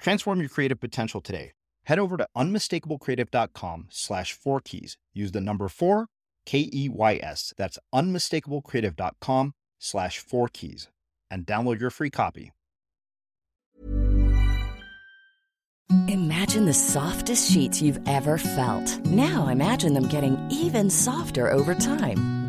Transform your creative potential today. Head over to unmistakablecreative.com slash four keys. Use the number four, K E Y S. That's unmistakablecreative.com slash four keys and download your free copy. Imagine the softest sheets you've ever felt. Now imagine them getting even softer over time.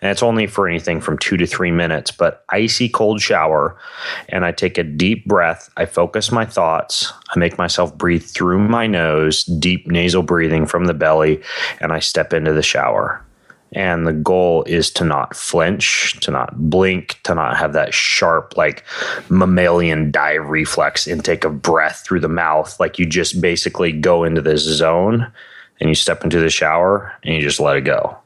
and it's only for anything from two to three minutes, but icy cold shower. And I take a deep breath. I focus my thoughts. I make myself breathe through my nose, deep nasal breathing from the belly, and I step into the shower. And the goal is to not flinch, to not blink, to not have that sharp, like mammalian dive reflex intake of breath through the mouth. Like you just basically go into this zone and you step into the shower and you just let it go.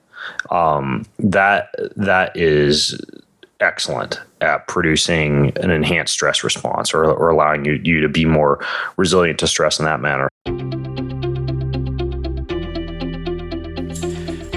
Um, that that is excellent at producing an enhanced stress response or, or allowing you, you to be more resilient to stress in that manner.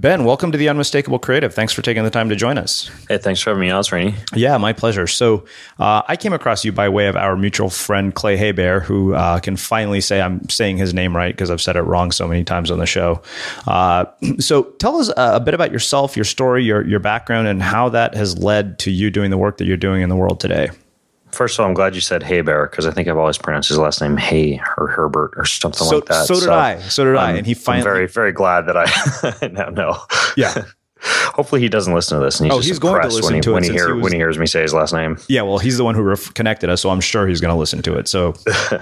Ben, welcome to the Unmistakable Creative. Thanks for taking the time to join us. Hey, thanks for having me on, Srini. Yeah, my pleasure. So, uh, I came across you by way of our mutual friend Clay Hebert, who uh, can finally say I'm saying his name right because I've said it wrong so many times on the show. Uh, so, tell us a bit about yourself, your story, your your background, and how that has led to you doing the work that you're doing in the world today. First of all, I'm glad you said Hebert because I think I've always pronounced his last name Hay or Herbert or something so, like that. So did so I. So did I. And he finally. I'm very, very glad that I now know. Yeah. Hopefully, he doesn't listen to this. And he's oh, he's going to listen when he, to when it he, hear, he was, when he hears me say his last name. Yeah, well, he's the one who ref- connected us, so I'm sure he's going to listen to it. So,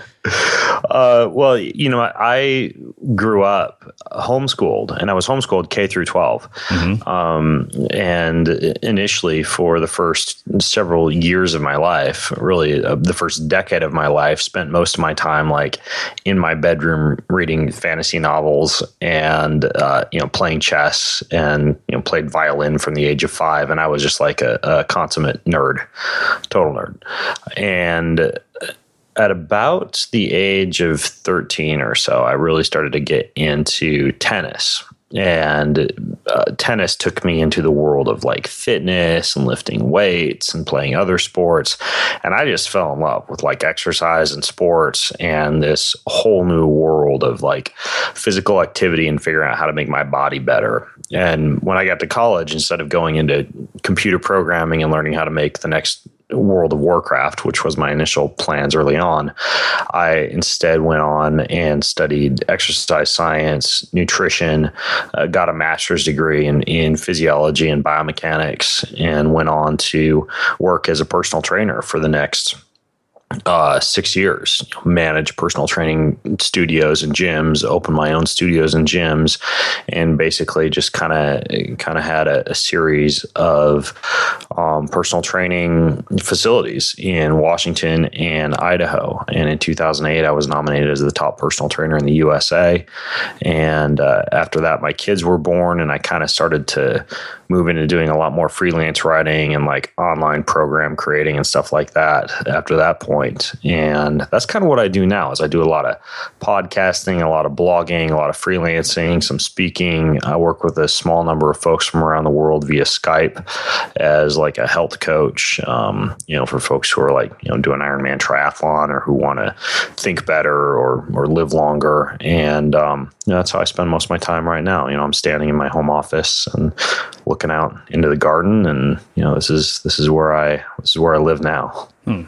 uh, well, you know, I grew up homeschooled, and I was homeschooled K through 12. Mm-hmm. Um, and initially, for the first several years of my life, really uh, the first decade of my life, spent most of my time like in my bedroom reading fantasy novels and uh, you know playing chess and you know played violin from the age of five, and I was just like a, a consummate nerd, total nerd. And at about the age of 13 or so, I really started to get into tennis and uh, tennis took me into the world of like fitness and lifting weights and playing other sports. And i just fell in love with like exercise and sports and this whole new world of like physical activity and figuring out how to make my body better. And when i got to college instead of going into computer programming and learning how to make the next World of Warcraft, which was my initial plans early on. I instead went on and studied exercise science, nutrition, uh, got a master's degree in, in physiology and biomechanics, and went on to work as a personal trainer for the next uh, six years, manage personal training studios and gyms, open my own studios and gyms, and basically just kind of kind of had a, a, series of um, personal training facilities in Washington and Idaho. And in 2008, I was nominated as the top personal trainer in the USA. And uh, after that, my kids were born, and I kind of started to move into doing a lot more freelance writing and like online program creating and stuff like that. After that point point. and that's kind of what I do now. Is I do a lot of podcasting, a lot of blogging, a lot of freelancing, some speaking. I work with a small number of folks from around the world via Skype as like a health coach. Um, you know, for folks who are like you know doing Ironman triathlon or who want to think better or or live longer, and um, you know, that's how I spend most of my time right now. You know, I'm standing in my home office and looking out into the garden, and you know, this is this is where I this is where I live now. Hmm.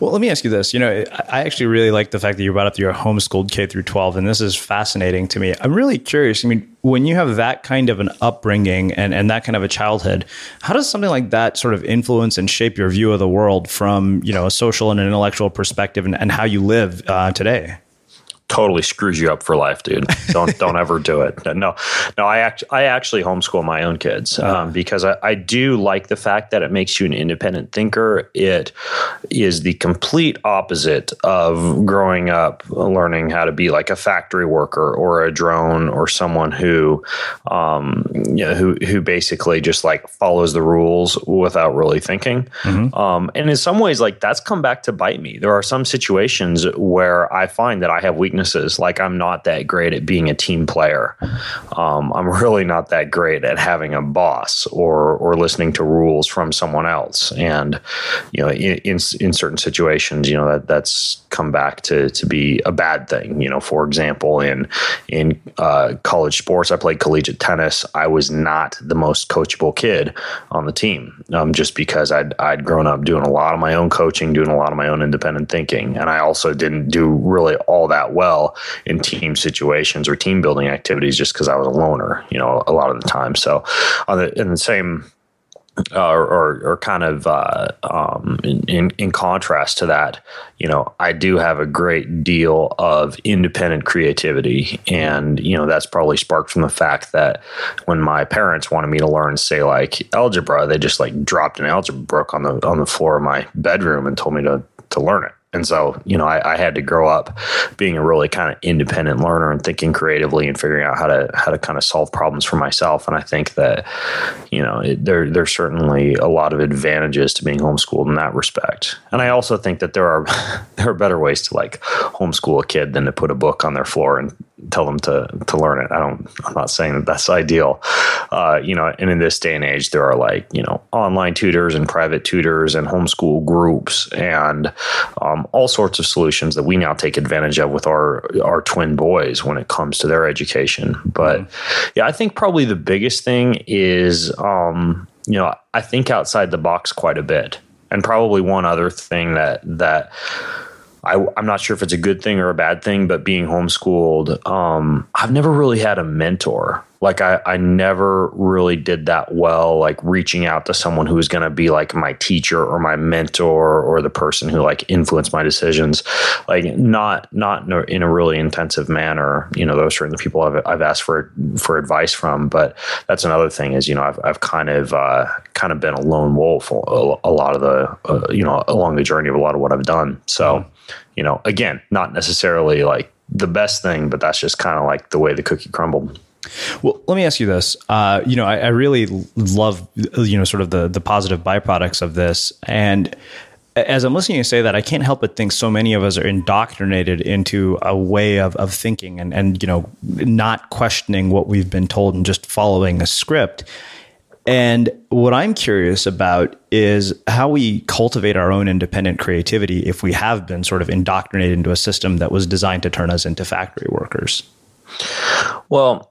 Well, let me ask you this. You know, I actually really like the fact that you brought up your homeschooled K through 12, and this is fascinating to me. I'm really curious. I mean, when you have that kind of an upbringing and, and that kind of a childhood, how does something like that sort of influence and shape your view of the world from, you know, a social and an intellectual perspective and, and how you live uh, today? Totally screws you up for life, dude. Don't don't ever do it. No, no. I act I actually homeschool my own kids um, because I, I do like the fact that it makes you an independent thinker. It is the complete opposite of growing up learning how to be like a factory worker or a drone or someone who, um, you know, who who basically just like follows the rules without really thinking. Mm-hmm. Um, and in some ways, like that's come back to bite me. There are some situations where I find that I have weaknesses weaknesses. Like I'm not that great at being a team player. Um, I'm really not that great at having a boss or or listening to rules from someone else. And you know, in in, in certain situations, you know that that's come back to to be a bad thing. You know, for example, in in uh, college sports, I played collegiate tennis. I was not the most coachable kid on the team, um, just because I'd I'd grown up doing a lot of my own coaching, doing a lot of my own independent thinking, and I also didn't do really all that well in team situations or team building activities, just because I was a loner, you know, a lot of the time. So, on the in the same uh, or, or kind of uh, um, in, in contrast to that, you know, I do have a great deal of independent creativity. And, you know, that's probably sparked from the fact that when my parents wanted me to learn, say, like algebra, they just like dropped an algebra book on the, on the floor of my bedroom and told me to, to learn it. And so, you know, I, I, had to grow up being a really kind of independent learner and thinking creatively and figuring out how to how to kind of solve problems for myself. And I think that, you know, it, there there's certainly a lot of advantages to being homeschooled in that respect. And I also think that there are there are better ways to like homeschool a kid than to put a book on their floor and tell them to to learn it. I don't. I'm not saying that that's ideal. Uh, you know, and in this day and age, there are like you know online tutors and private tutors and homeschool groups and um, all sorts of solutions that we now take advantage of with our our twin boys when it comes to their education. But mm-hmm. yeah, I think probably the biggest thing is um, you know I think outside the box quite a bit, and probably one other thing that that I, am not sure if it's a good thing or a bad thing, but being homeschooled, um, I've never really had a mentor. Like I, I never really did that well, like reaching out to someone who was going to be like my teacher or my mentor or the person who like influenced my decisions. Like not, not in a, really intensive manner. You know, those are the people I've, I've asked for, for advice from. But that's another thing is, you know, I've, I've kind of, uh, kind of been a lone wolf a, a lot of the, uh, you know, along the journey of a lot of what I've done. So, mm-hmm you know, again, not necessarily like the best thing, but that's just kind of like the way the cookie crumbled. Well, let me ask you this. Uh, you know, I, I, really love, you know, sort of the the positive byproducts of this. And as I'm listening to you say that, I can't help but think so many of us are indoctrinated into a way of, of thinking and, and, you know, not questioning what we've been told and just following a script. And what I'm curious about is how we cultivate our own independent creativity if we have been sort of indoctrinated into a system that was designed to turn us into factory workers. Well,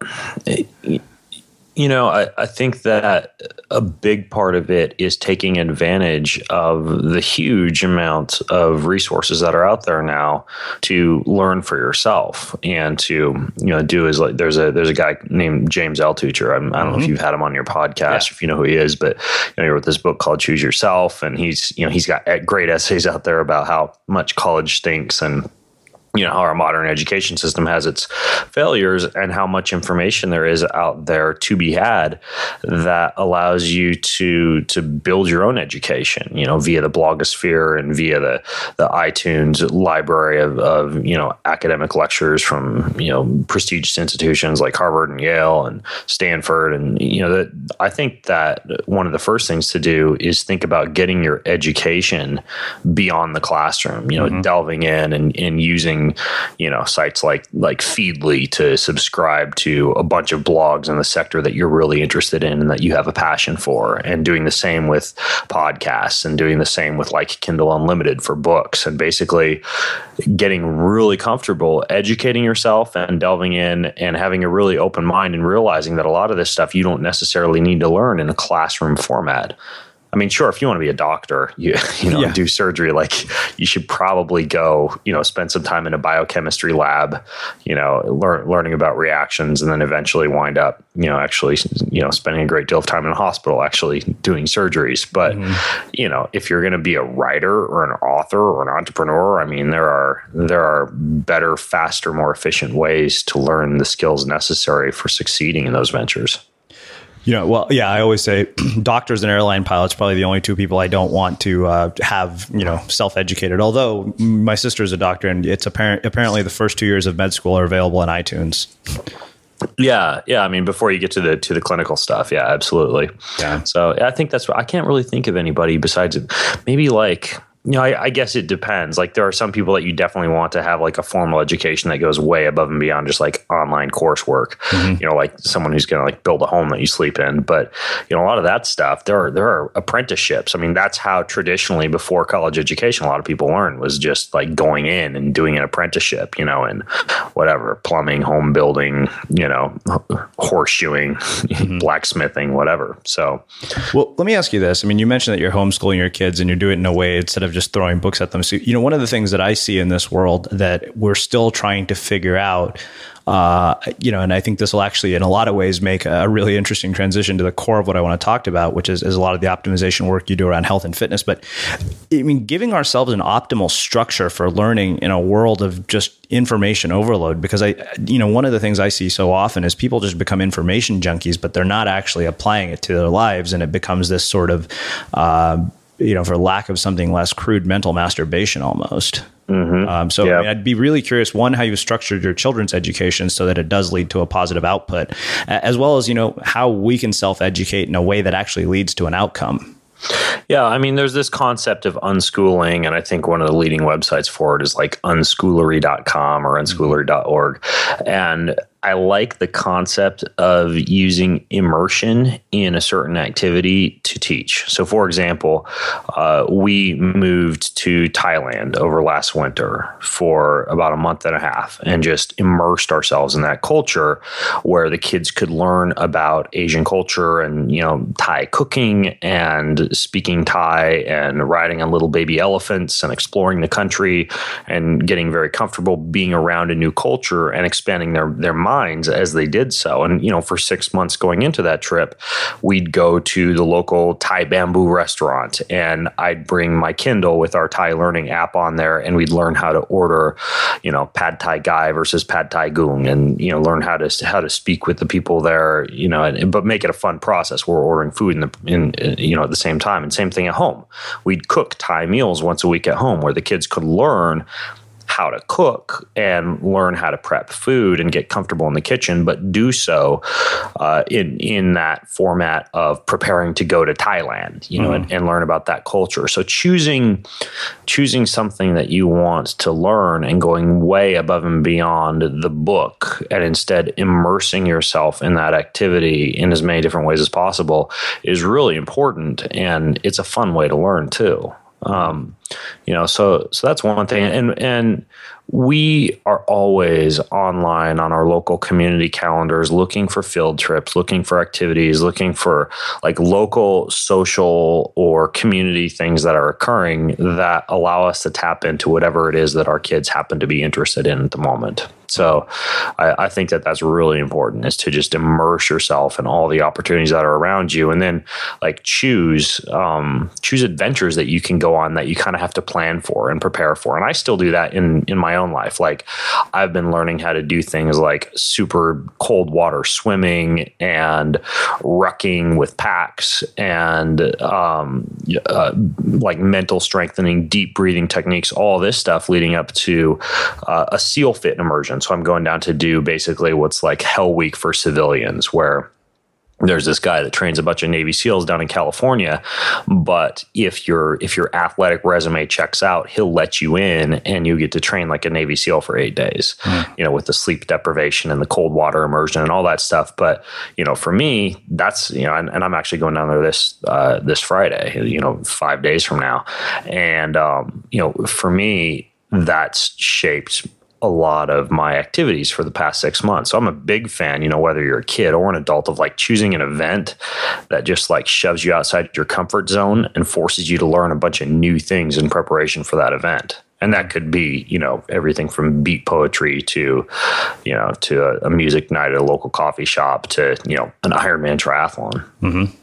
you know, I, I, think that a big part of it is taking advantage of the huge amount of resources that are out there now to learn for yourself and to you know do is like there's a there's a guy named James Altucher. I'm, I do not know if mm-hmm. you've had him on your podcast, yeah. if you know who he is, but you know he wrote this book called Choose Yourself, and he's you know he's got great essays out there about how much college stinks and you know how our modern education system has its failures and how much information there is out there to be had that allows you to to build your own education you know via the blogosphere and via the the itunes library of, of you know academic lectures from you know prestigious institutions like harvard and yale and stanford and you know that i think that one of the first things to do is think about getting your education beyond the classroom you know mm-hmm. delving in and, and using you know sites like like Feedly to subscribe to a bunch of blogs in the sector that you're really interested in and that you have a passion for, and doing the same with podcasts and doing the same with like Kindle Unlimited for books, and basically getting really comfortable educating yourself and delving in and having a really open mind and realizing that a lot of this stuff you don't necessarily need to learn in a classroom format. I mean, sure, if you want to be a doctor, you you know, yeah. do surgery, like you should probably go, you know, spend some time in a biochemistry lab, you know, learn, learning about reactions, and then eventually wind up, you know, actually, you know, spending a great deal of time in a hospital actually doing surgeries. But mm-hmm. you know, if you're going to be a writer or an author or an entrepreneur, I mean, there are there are better, faster, more efficient ways to learn the skills necessary for succeeding in those ventures. You know, well, yeah, I always say doctors and airline pilots probably the only two people I don't want to uh, have, you know, self-educated. Although my sister is a doctor, and it's apparent apparently the first two years of med school are available on iTunes. Yeah, yeah. I mean, before you get to the to the clinical stuff, yeah, absolutely. Yeah. So I think that's what I can't really think of anybody besides maybe like you know, I, I, guess it depends. Like there are some people that you definitely want to have like a formal education that goes way above and beyond just like online coursework. Mm-hmm. You know, like someone who's going to like build a home that you sleep in. But you know, a lot of that stuff there are there are apprenticeships. I mean, that's how traditionally before college education, a lot of people learned was just like going in and doing an apprenticeship. You know, and whatever plumbing, home building, you know, horseshoeing, mm-hmm. blacksmithing, whatever. So, well, let me ask you this. I mean, you mentioned that you're homeschooling your kids and you're doing it in a way instead of just throwing books at them. So, you know, one of the things that I see in this world that we're still trying to figure out uh, you know, and I think this will actually, in a lot of ways, make a really interesting transition to the core of what I want to talk about, which is, is a lot of the optimization work you do around health and fitness. But I mean, giving ourselves an optimal structure for learning in a world of just information overload, because I, you know, one of the things I see so often is people just become information junkies, but they're not actually applying it to their lives, and it becomes this sort of, uh, you know, for lack of something less crude, mental masturbation almost. Mm-hmm. Um, so I mean, I'd be really curious one how you've structured your children's education so that it does lead to a positive output, as well as you know how we can self educate in a way that actually leads to an outcome. Yeah, I mean, there's this concept of unschooling, and I think one of the leading websites for it is like unschoolery.com or unschoolery.org. And I like the concept of using immersion in a certain activity to teach. So, for example, uh, we moved to Thailand over last winter for about a month and a half and just immersed ourselves in that culture where the kids could learn about Asian culture and, you know, Thai cooking and speaking Thai and riding on little baby elephants and exploring the country and getting very comfortable being around a new culture and expanding their, their minds as they did so. And, you know, for six months going into that trip, we'd go to the local Thai bamboo restaurant and I'd bring my Kindle with our Thai learning app on there and we'd learn how to order, you know, pad Thai gai versus pad Thai goong and, you know, learn how to, how to speak with the people there, you know, and, but make it a fun process. We're ordering food in the, in, you know, at the same time and same thing at home. We'd cook Thai meals once a week at home where the kids could learn how to cook and learn how to prep food and get comfortable in the kitchen, but do so uh, in in that format of preparing to go to Thailand, you know, mm. and, and, learn about that culture. So choosing choosing something that you want to learn and going way above and beyond the book, and instead immersing yourself in that activity in as many different ways as possible is really important, and it's a fun way to learn too. Um, you know, so so that's one thing, and and we are always online on our local community calendars looking for field trips, looking for activities, looking for like local social or community things that are occurring that allow us to tap into whatever it is that our kids happen to be interested in at the moment. So I, I, think that that's really important is to just immerse yourself in all the opportunities that are around you and then like choose um, choose adventures that you can go on that you kind of have to plan for and prepare for. And I still do that in in my own life. Like I've been learning how to do things like super cold water swimming and rucking with packs and um, uh, like mental strengthening, deep breathing techniques, all this stuff leading up to uh, a SEAL fit immersion. So I'm going down to do basically what's like Hell Week for civilians, where there's this guy that trains a bunch of Navy SEALs down in California, but if your if your athletic resume checks out, he'll let you in and you get to train like a Navy SEAL for eight days. Mm. You know, with the sleep deprivation and the cold water immersion and all that stuff. But you know, for me, that's you know, and, and I'm actually going down there this uh, this Friday. You know, five days from now, and um, you know, for me, that's shaped a lot of my activities for the past six months. So I'm a big fan, you know, whether you're a kid or an adult, of like choosing an event that just like shoves you outside your comfort zone and forces you to learn a bunch of new things in preparation for that event. And that could be, you know, everything from beat poetry to, you know, to a, a music night at a local coffee shop to, you know, an Ironman triathlon. Mm-hmm.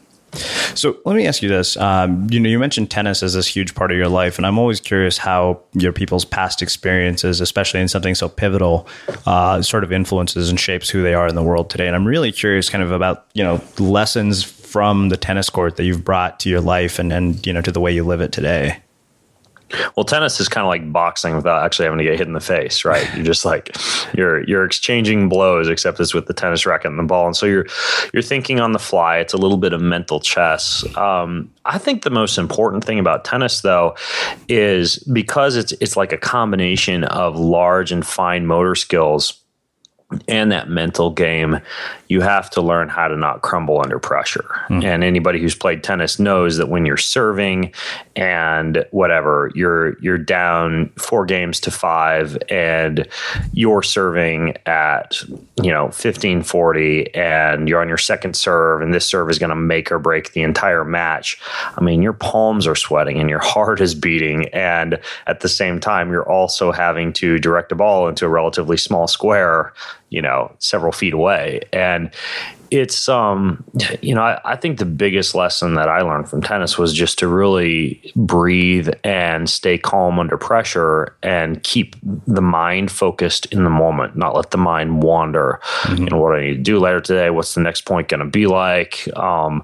So let me ask you this. Um, you know, you mentioned tennis as this huge part of your life, and I'm always curious how your people's past experiences, especially in something so pivotal, uh, sort of influences and shapes who they are in the world today. And I'm really curious, kind of about you know lessons from the tennis court that you've brought to your life and and you know to the way you live it today. Well, tennis is kind of like boxing without actually having to get hit in the face, right? You're just like you're you're exchanging blows, except it's with the tennis racket and the ball, and so you're you're thinking on the fly. It's a little bit of mental chess. Um, I think the most important thing about tennis, though, is because it's it's like a combination of large and fine motor skills and that mental game, you have to learn how to not crumble under pressure. Mm. And anybody who's played tennis knows that when you're serving and whatever, you're you're down four games to five and you're serving at, you know, 15 40 and you're on your second serve and this serve is going to make or break the entire match. I mean, your palms are sweating and your heart is beating and at the same time you're also having to direct a ball into a relatively small square you know, several feet away. And it's, um, you know, I, I, think the biggest lesson that I learned from tennis was just to really breathe and stay calm under pressure and keep the mind focused in the moment, not let the mind wander. Mm-hmm. You know, what I need to do later today? What's the next point going to be like? Um,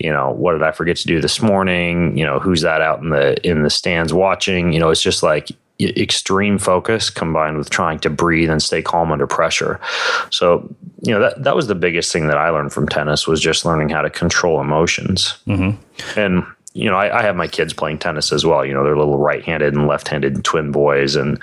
you know, what did I forget to do this morning? You know, who's that out in the in the stands watching? You know, it's just like extreme focus combined with trying to breathe and stay calm under pressure. So, you know, that, that was the biggest thing that I learned from tennis was just learning how to control emotions. Mm-hmm. And you know, I, I, have my kids playing tennis as well. You know, they're little right-handed and left-handed twin boys, and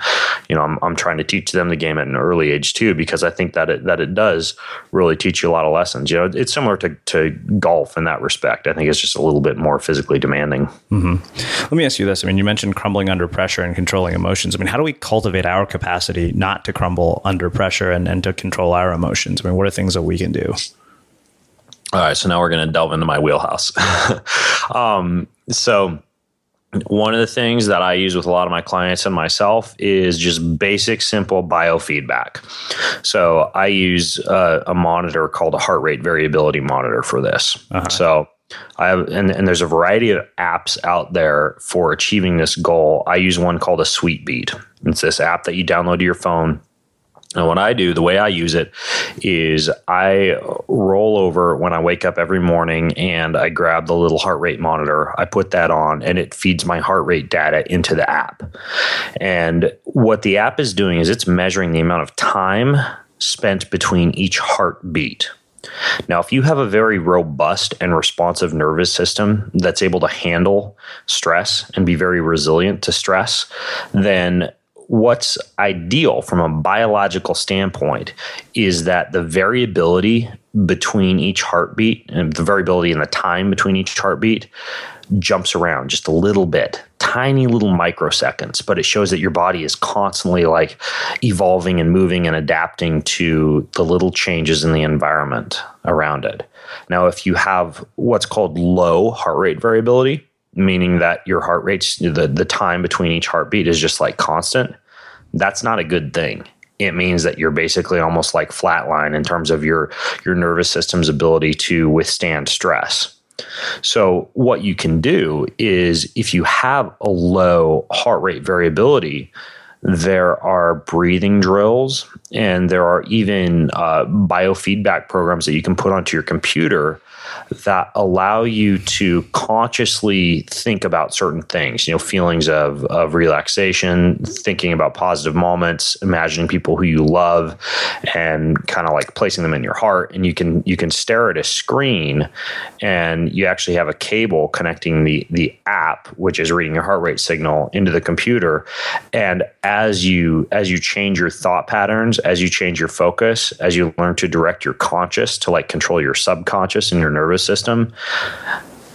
you know, I'm I'm trying to teach them the game at an early age too, because I think that it that it does really teach you a lot of lessons. You know, it's similar to to golf in that respect. I think it's just a little bit more physically demanding. Mm-hmm. Let me ask you this: I mean, you mentioned crumbling under pressure and controlling emotions. I mean, how do we cultivate our capacity not to crumble under pressure and, and to control our emotions? I mean, what are things that we can do? All right, so now we're going to delve into my wheelhouse. um, so, one of the things that I use with a lot of my clients and myself is just basic, simple biofeedback. So, I use uh, a monitor called a heart rate variability monitor for this. Uh-huh. So, I have, and, and there's a variety of apps out there for achieving this goal. I use one called a Sweet Beat. It's this app that you download to your phone and what I do, the way I use it is I roll over when I wake up every morning and I grab the little heart rate monitor. I put that on and it feeds my heart rate data into the app. And what the app is doing is it's measuring the amount of time spent between each heartbeat. Now, if you have a very robust and responsive nervous system that's able to handle stress and be very resilient to stress, then what's ideal from a biological standpoint is that the variability between each heartbeat and the variability in the time between each heartbeat jumps around just a little bit tiny little microseconds but it shows that your body is constantly like evolving and moving and adapting to the little changes in the environment around it. Now if you have what's called low heart rate variability meaning that your heart rate's the, the time between each heartbeat is just like constant, that's not a good thing. It means that you're basically almost like flatline in terms of your your nervous system's ability to withstand stress. So what you can do is if you have a low heart rate variability, there are breathing drills and there are even uh, biofeedback programs that you can put onto your computer that allow you to consciously think about certain things, you know, feelings of, of relaxation, thinking about positive moments, imagining people who you love and kind of like placing them in your heart. And you can you can stare at a screen and you actually have a cable connecting the the app, which is reading your heart rate signal into the computer. And as you as you change your thought patterns, as you change your focus, as you learn to direct your conscious to like control your subconscious and your nervous system,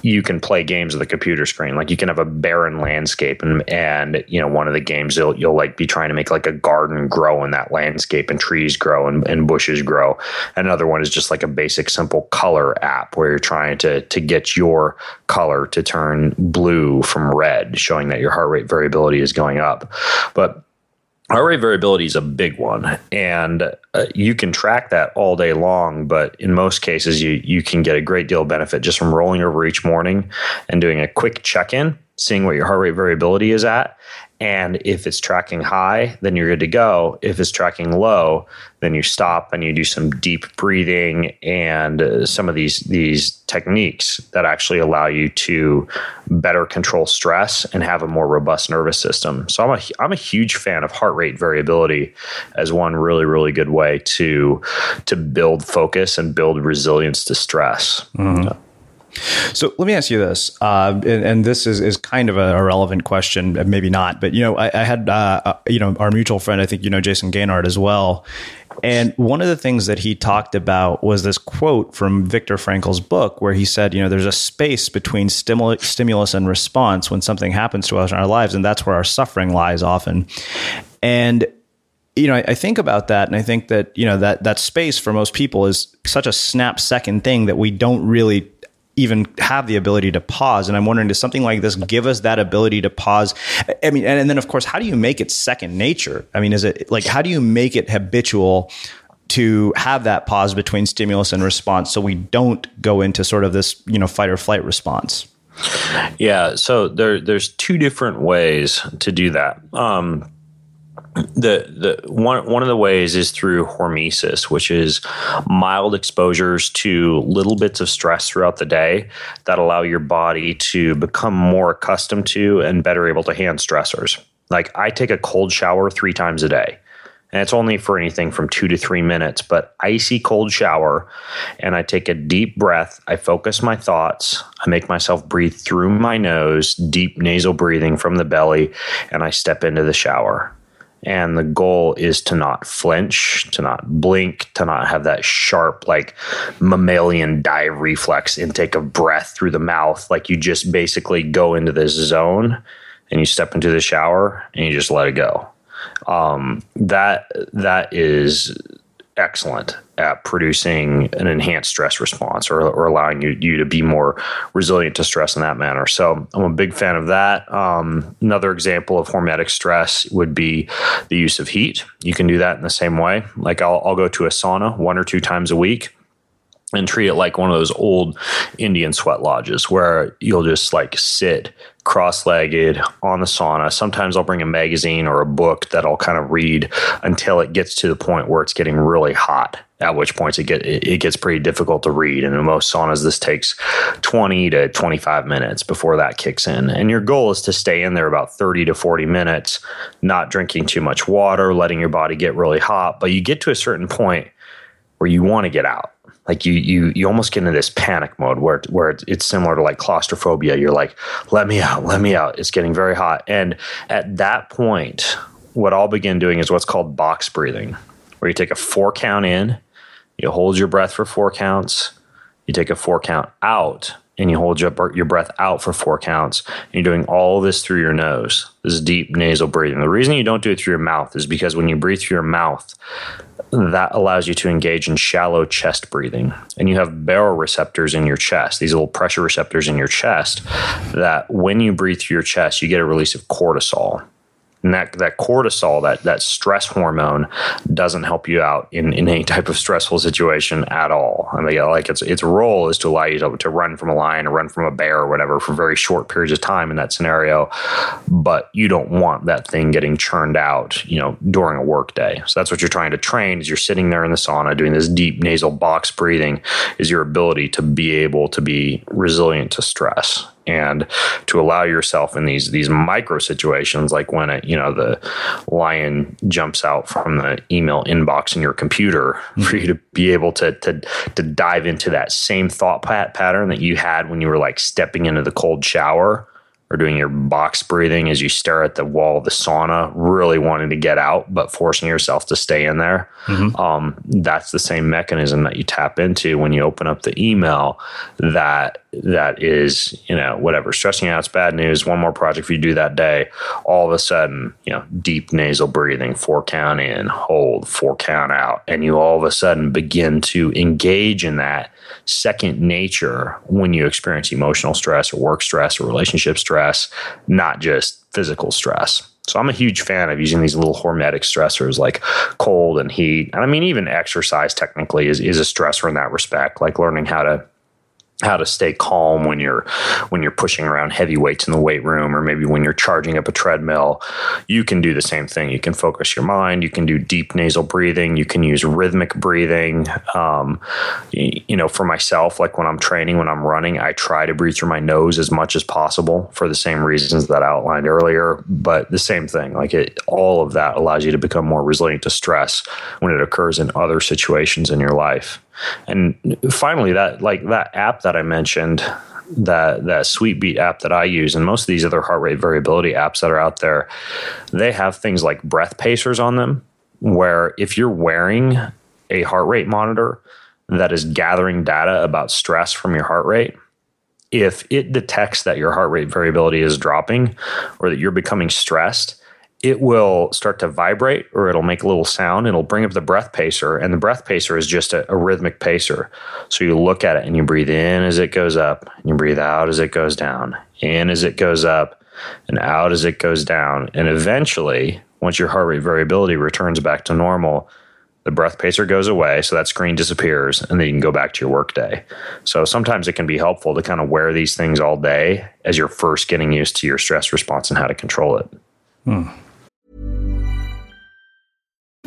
you can play games with the computer screen. Like you can have a barren landscape, and and you know one of the games you'll you'll like be trying to make like a garden grow in that landscape, and trees grow and, and bushes grow. Another one is just like a basic simple color app where you're trying to to get your color to turn blue from red, showing that your heart rate variability is going up. But Heart rate variability is a big one, and uh, you can track that all day long. But in most cases, you you can get a great deal of benefit just from rolling over each morning and doing a quick check in, seeing what your heart rate variability is at, And if it's tracking high, then you're good to go. If it's tracking low, then you stop and you do some deep breathing and uh, some of these these techniques that actually allow you to better control stress and have a more robust nervous system. So I'm a I'm a huge fan of heart rate variability as one really really good way to to build focus and build resilience to stress. Mm-hmm. So let me ask you this, uh, and, and, this is, is kind of a, relevant question, maybe not, but you know, I, I had uh, uh, you know our mutual friend, I think you know Jayson Gaignard as well, and one of the things that he talked about was this quote from Viktor Frankl's book, where he said, you know, there's a space between stimulus, stimulus and response when something happens to us in our lives, and that's where our suffering lies often, and you know, I, I, think about that and I think that, you know, that that space for most people is such a snap second thing that we don't really even have the ability to pause. And I'm wondering, does something like this give us that ability to pause? I mean, and, and then of course, how do you make it second nature? I mean, is it like, how do you make it habitual to have that pause between stimulus and response so we don't go into sort of this, you know, fight or flight response? Yeah, so there, there's two different ways to do that. Um, the the one one of the ways is through hormesis, which is mild exposures to little bits of stress throughout the day that allow your body to become more accustomed to and better able to handle stressors. Like I take a cold shower three times a day. And it's only for anything from two to three minutes, but icy cold shower. And I take a deep breath. I focus my thoughts. I make myself breathe through my nose, deep nasal breathing from the belly, and I step into the shower. And the goal is to not flinch, to not blink, to not have that sharp, like mammalian dive reflex intake of breath through the mouth. Like you just basically go into this zone and you step into the shower and you just let it go. Um, that that is excellent at producing an enhanced stress response or, or allowing you, you to be more resilient to stress in that manner. So I'm a big fan of that. Um, another example of hormetic stress would be the use of heat. You can do that in the same way. Like I'll, I'll go to a sauna one or two times a week and treat it like one of those old Indian sweat lodges where you'll just like sit cross-legged on the sauna. Sometimes I'll bring a magazine or a book that I'll kind of read until it gets to the point where it's getting really hot. At which points it get it gets pretty difficult to read, and in most saunas this takes twenty to twenty five minutes before that kicks in. And your goal is to stay in there about thirty to forty minutes, not drinking too much water, letting your body get really hot. But you get to a certain point where you want to get out like you you you almost get into this panic mode where where it's similar to like claustrophobia. You're like let me out let me out. It's getting very hot. And at that point what I'll begin doing is what's called box breathing where you take a four count in you hold your breath for four counts you take a four count out and you hold your, your breath out for four counts. And you're doing all this through your nose, this is deep nasal breathing. The reason you don't do it through your mouth is because when you breathe through your mouth, that allows you to engage in shallow chest breathing. And you have baroreceptors in your chest, these little pressure receptors in your chest, that when you breathe through your chest, you get a release of cortisol. And that, that cortisol, that, that stress hormone, doesn't help you out in, in any type of stressful situation at all. I mean, like its its role is to allow you to, to run from a lion or run from a bear or whatever for very short periods of time in that scenario. But you don't want that thing getting churned out, you know, during a work day. So that's what you're trying to train as you're sitting there in the sauna doing this deep nasal box breathing is your ability to be able to be resilient to stress and to allow yourself in these these micro situations like when a, you know the lion jumps out from the email inbox in your computer mm-hmm. for you to be able to to to dive into that same thought pattern that you had when you were like stepping into the cold shower or doing your box breathing as you stare at the wall of the sauna, really wanting to get out, but forcing yourself to stay in there. Mm-hmm. Um, that's the same mechanism that you tap into when you open up the email. That that is, you know, whatever stressing out. It's bad news. One more project for you to do that day. All of a sudden, you know, deep nasal breathing, four count in, hold, four count out, and you all of a sudden begin to engage in that second nature when you experience emotional stress or work stress or relationship stress, not just physical stress. So I'm a huge fan of using these little hormetic stressors like cold and heat. And I mean, even exercise technically is, is a stressor in that respect, like learning how to how to stay calm when you're when you're pushing around heavy weights in the weight room or maybe when you're charging up a treadmill. You can do the same thing. You can focus your mind. You can do deep nasal breathing. You can use rhythmic breathing. Um, you know for myself like when i'm training when i'm running i try to breathe through my nose as much as possible for the same reasons that i outlined earlier but the same thing like it all of that allows you to become more resilient to stress when it occurs in other situations in your life and finally, that like that app that I mentioned, that that Sweetbeat app that I use, and most of these other heart rate variability apps that are out there, they have things like breath pacers on them, where if you're wearing a heart rate monitor that is gathering data about stress from your heart rate, if it detects that your heart rate variability is dropping or that you're becoming stressed, it will start to vibrate or it'll make a little sound. It'll bring up the breath pacer, and the breath pacer is just a, a, rhythmic pacer. So you look at it and you breathe in as it goes up, and you breathe out as it goes down, in as it goes up, and out as it goes down. And eventually, once your heart rate variability returns back to normal, the breath pacer goes away, so that screen disappears, and then you can go back to your workday. So sometimes it can be helpful to kind of wear these things all day as you're first getting used to your stress response and how to control it. Hmm.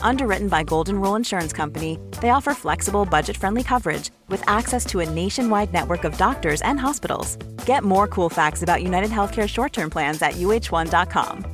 Underwritten by Golden Rule Insurance Company, they offer flexible, budget friendly coverage with access to a nationwide network of doctors and hospitals. Get more cool facts about United Healthcare short term plans at uh1.com.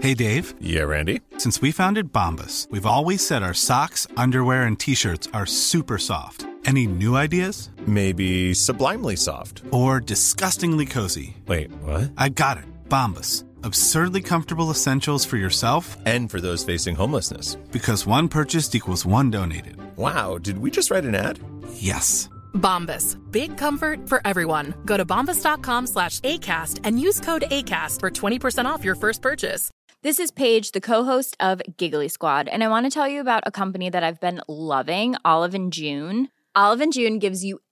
Hey, Dave. Yeah, Randy. Since we founded Bombas, we've always said our socks, underwear, and t shirts are super soft. Any new ideas? Maybe sublimely soft. Or disgustingly cozy. Wait, what? I got it. Bombas Absurdly comfortable essentials for yourself and for those facing homelessness. Because one purchased equals one donated. Wow, did we just write an ad? Yes. Bombas. Big comfort for everyone. Go to bombas.com slash ACAST and use code ACAST for 20% off your first purchase. This is Paige, the co-host of Giggly Squad, and I want to tell you about a company that I've been loving, Olive and June. Olive and June gives you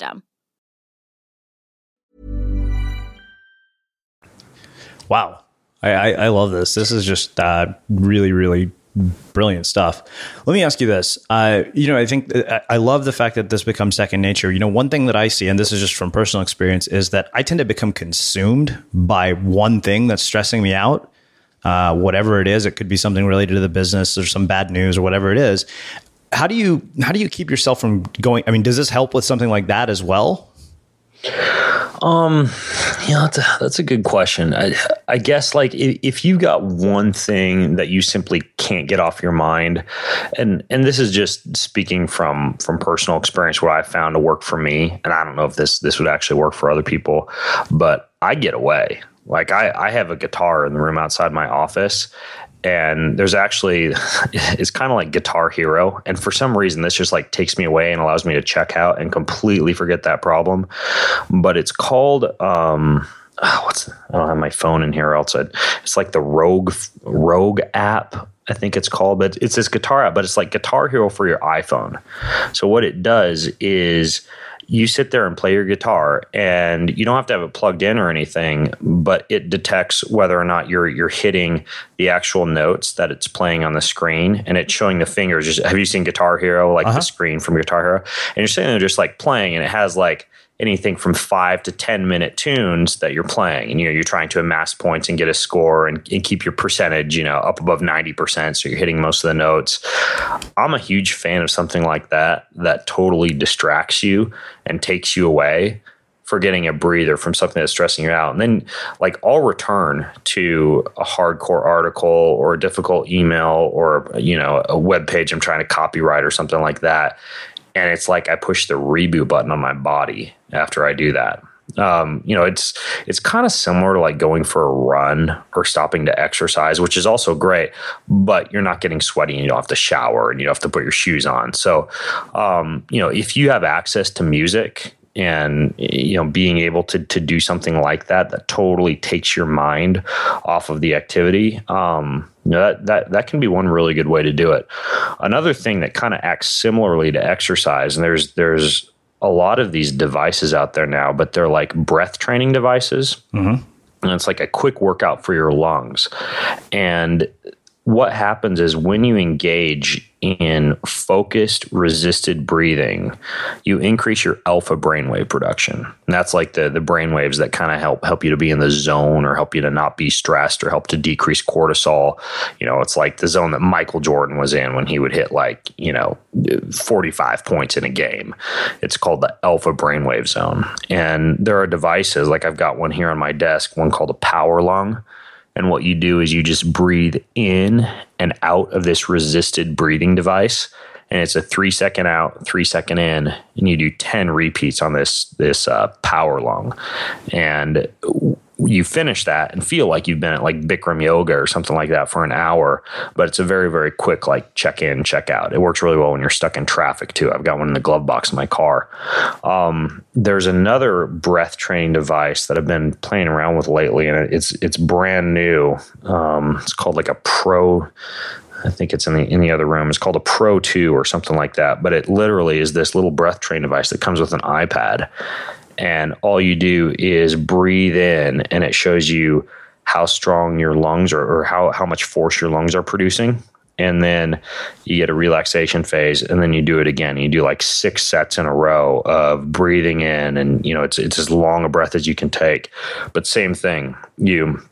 system. Wow. I, I, I love this. This is just uh, really, really Brilliant stuff. Let me ask you this. Uh, you know, I think I love the fact that this becomes second nature. You know, one thing that I see, and this is just from personal experience, is that I tend to become consumed by one thing that's stressing me out. Uh, whatever it is, it could be something related to the business or some bad news or whatever it is. How do you how do you keep yourself from going? I mean, does this help with something like that as well? Um, you know, that's a, that's a good question. I, I guess like if, if you got one thing that you simply can't get off your mind, and and this is just speaking from from personal experience, what I found to work for me, and I don't know if this this would actually work for other people, but I get away. Like I, I have a guitar in the room outside my office, and there's actually it's kind of like guitar hero and for some reason this just like takes me away and allows me to check out and completely forget that problem but it's called um oh, what's i don't have my phone in here outside it's like the rogue rogue app I think it's called, but it's this guitar app, but it's like Guitar Hero for your iPhone. So what it does is you sit there and play your guitar and you don't have to have it plugged in or anything but it detects whether or not you're you're hitting the actual notes that it's playing on the screen and it's showing the fingers just have you seen guitar hero like uh-huh. the screen from guitar hero and you're sitting there just like playing and it has like anything from five to 10 minute tunes that you're playing. And, you know, you're trying to amass points and get a score and, and, keep your percentage, you know, up above 90%. So you're hitting most of the notes. I'm a huge fan of something like that, that totally distracts you and takes you away for getting a breather from something that's stressing you out. And then like I'll return to a hardcore article or a difficult email or, you know, a web page I'm trying to copyright or something like that and it's like I push the reboot button on my body after I do that. Um, you know, it's it's kind of similar to like going for a run or stopping to exercise, which is also great, but you're not getting sweaty and you don't have to shower and you don't have to put your shoes on. So, um, you know, if you have access to music and you know being able to to do something like that that totally takes your mind off of the activity um you know, that that that can be one really good way to do it. Another thing that kind of acts similarly to exercise and there's there's a lot of these devices out there now but they're like breath training devices. Mm-hmm. and it's like a quick workout for your lungs. And what happens is when you engage in focused resisted breathing, you increase your alpha brainwave production. And that's like the the brainwaves that kind of help help you to be in the zone or help you to not be stressed or help to decrease cortisol. You know, it's like the zone that Michael Jordan was in when he would hit like, you know, 45 points in a game. It's called the alpha brainwave zone. And there are devices like I've got one here on my desk, one called a PowerLung and what you do is you just breathe in and out of this resisted breathing device. And it's a three second out, three second in, and you do 10 repeats on this, this uh, PowerLung. And you finish that and feel like you've been at like Bikram yoga or something like that for an hour, but it's a very, very quick like check in, check out. It works really well when you're stuck in traffic too. I've got one in the glove box in my car. Um, there's another breath training device that I've been playing around with lately, and it's it's brand new. Um, it's called like a Pro. I think it's in the in the other room. It's called a Pro 2 or something like that. But it literally is this little breath train device that comes with an iPad and all you do is breathe in and it shows you how strong your lungs are or how, how much force your lungs are producing. And then you get a relaxation phase and then you do it again. You do like six sets in a row of breathing in and you know it's it's as long a breath as you can take. But same thing you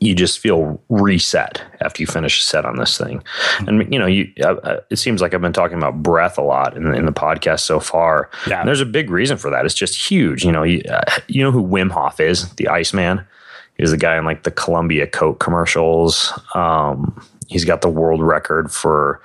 you just feel reset after you finish a set on this thing. And you know, you uh, uh, it seems like I've been talking about breath a lot in, in the podcast so far. Yeah. And there's a big reason for that. It's just huge. You know, you, uh, you know who Wim Hof is, the Iceman. He's the guy in like the Columbia Coke commercials. Um, he's got the world record for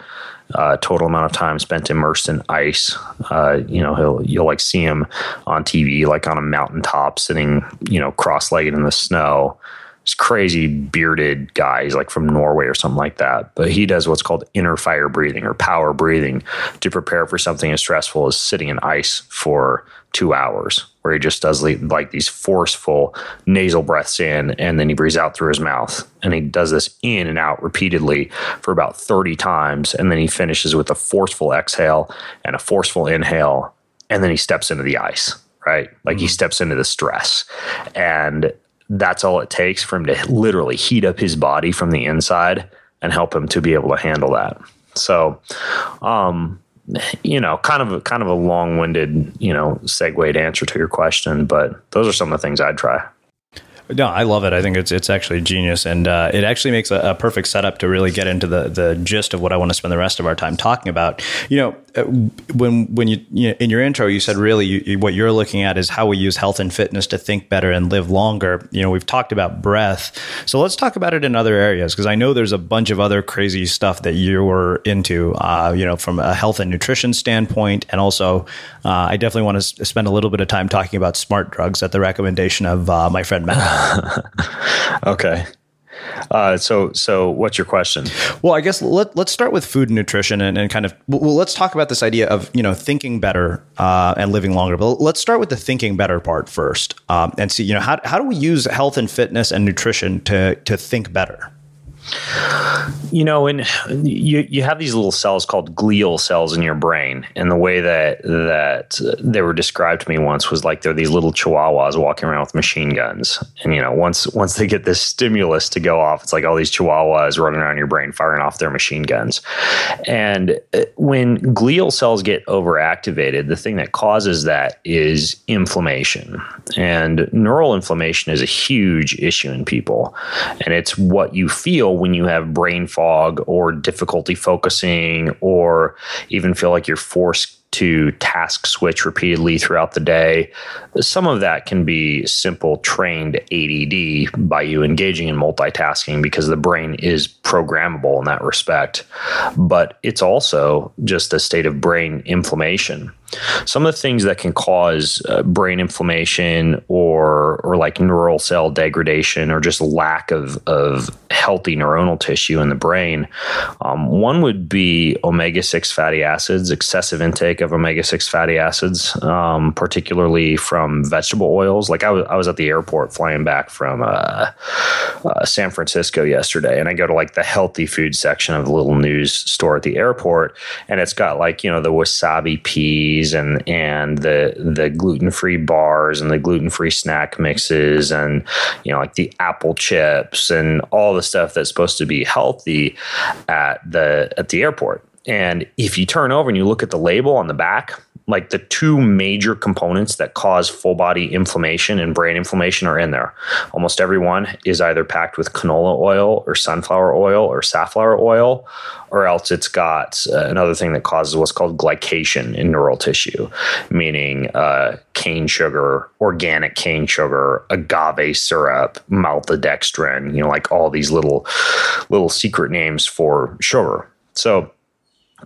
uh, total amount of time spent immersed in ice. Uh, you know, he'll you'll like see him on TV, like on a mountaintop, sitting you know cross-legged in the snow this crazy bearded guy. He's like from Norway or something like that. But he does what's called inner fire breathing or power breathing to prepare for something as stressful as sitting in ice for two hours, where he just does like these forceful nasal breaths in and then he breathes out through his mouth. And he does this in and out repeatedly for about 30 times. And then he finishes with a forceful exhale and a forceful inhale. And then he steps into the ice right? Like mm-hmm. he steps into the stress. And that's all it takes for him to literally heat up his body from the inside and help him to be able to handle that. So, um, you know, kind of a, kind of a long-winded, you know, segued answer to your question, but those are some of the things I'd try. No, I love it. I think it's it's actually genius, and uh, it actually makes a, a, perfect setup to really get into the the gist of what I want to spend the rest of our time talking about. You know, uh, when when you, you know, in your intro you said really you, what you're looking at is how we use health and fitness to think better and live longer. You know, we've talked about breath, so let's talk about it in other areas because I know there's a bunch of other crazy stuff that you're into. Uh, you know, from a health and nutrition standpoint, and also uh, I definitely want to spend a little bit of time talking about smart drugs at the recommendation of uh, my friend Matt. okay. Uh, so, so what's your question? Well, I guess let, let's start with food and nutrition and, and kind of, well, let's talk about this idea of, you know, thinking better uh, and living longer. But let's start with the thinking better part first um, and see, you know, how, how do we use health and fitness and nutrition to, to think better? You know, and you you have these little cells called glial cells in your brain, and the way that that they were described to me once was like they're these little chihuahuas walking around with machine guns. And you know, once once they get this stimulus to go off, it's like all these chihuahuas running around your brain firing off their machine guns. And uh, when glial cells get overactivated, the thing that causes that is inflammation. And neural inflammation is a huge issue in people, and it's what you feel when you have brain fog or difficulty focusing or even feel like you're forced to task switch repeatedly throughout the day. Some of that can be simple trained ADD by you engaging in multitasking because the brain is programmable in that respect. But it's also just a state of brain inflammation. Some of the things that can cause uh, brain inflammation or or like neural cell degradation or just lack of of healthy neuronal tissue in the brain. Um, one would be omega six fatty acids, excessive intake of omega six fatty acids, um, particularly from vegetable oils. Like I was I was at the airport flying back from uh, uh, San Francisco yesterday, and I go to like the healthy food section of the little news store at the airport, and it's got like you know the wasabi peas and and the the gluten free bars and the gluten free snack mixes and you know like the apple chips and all the stuff that's supposed to be healthy at the at the airport. And if you turn over and you look at the label on the back, like the two major components that cause full body inflammation and brain inflammation are in there. Almost every one is either packed with canola oil or sunflower oil or safflower oil, or else it's got uh, another thing that causes what's called glycation in neural tissue, meaning uh, cane sugar, organic cane sugar, agave syrup, maltodextrin, you know, like all these little little secret names for sugar. So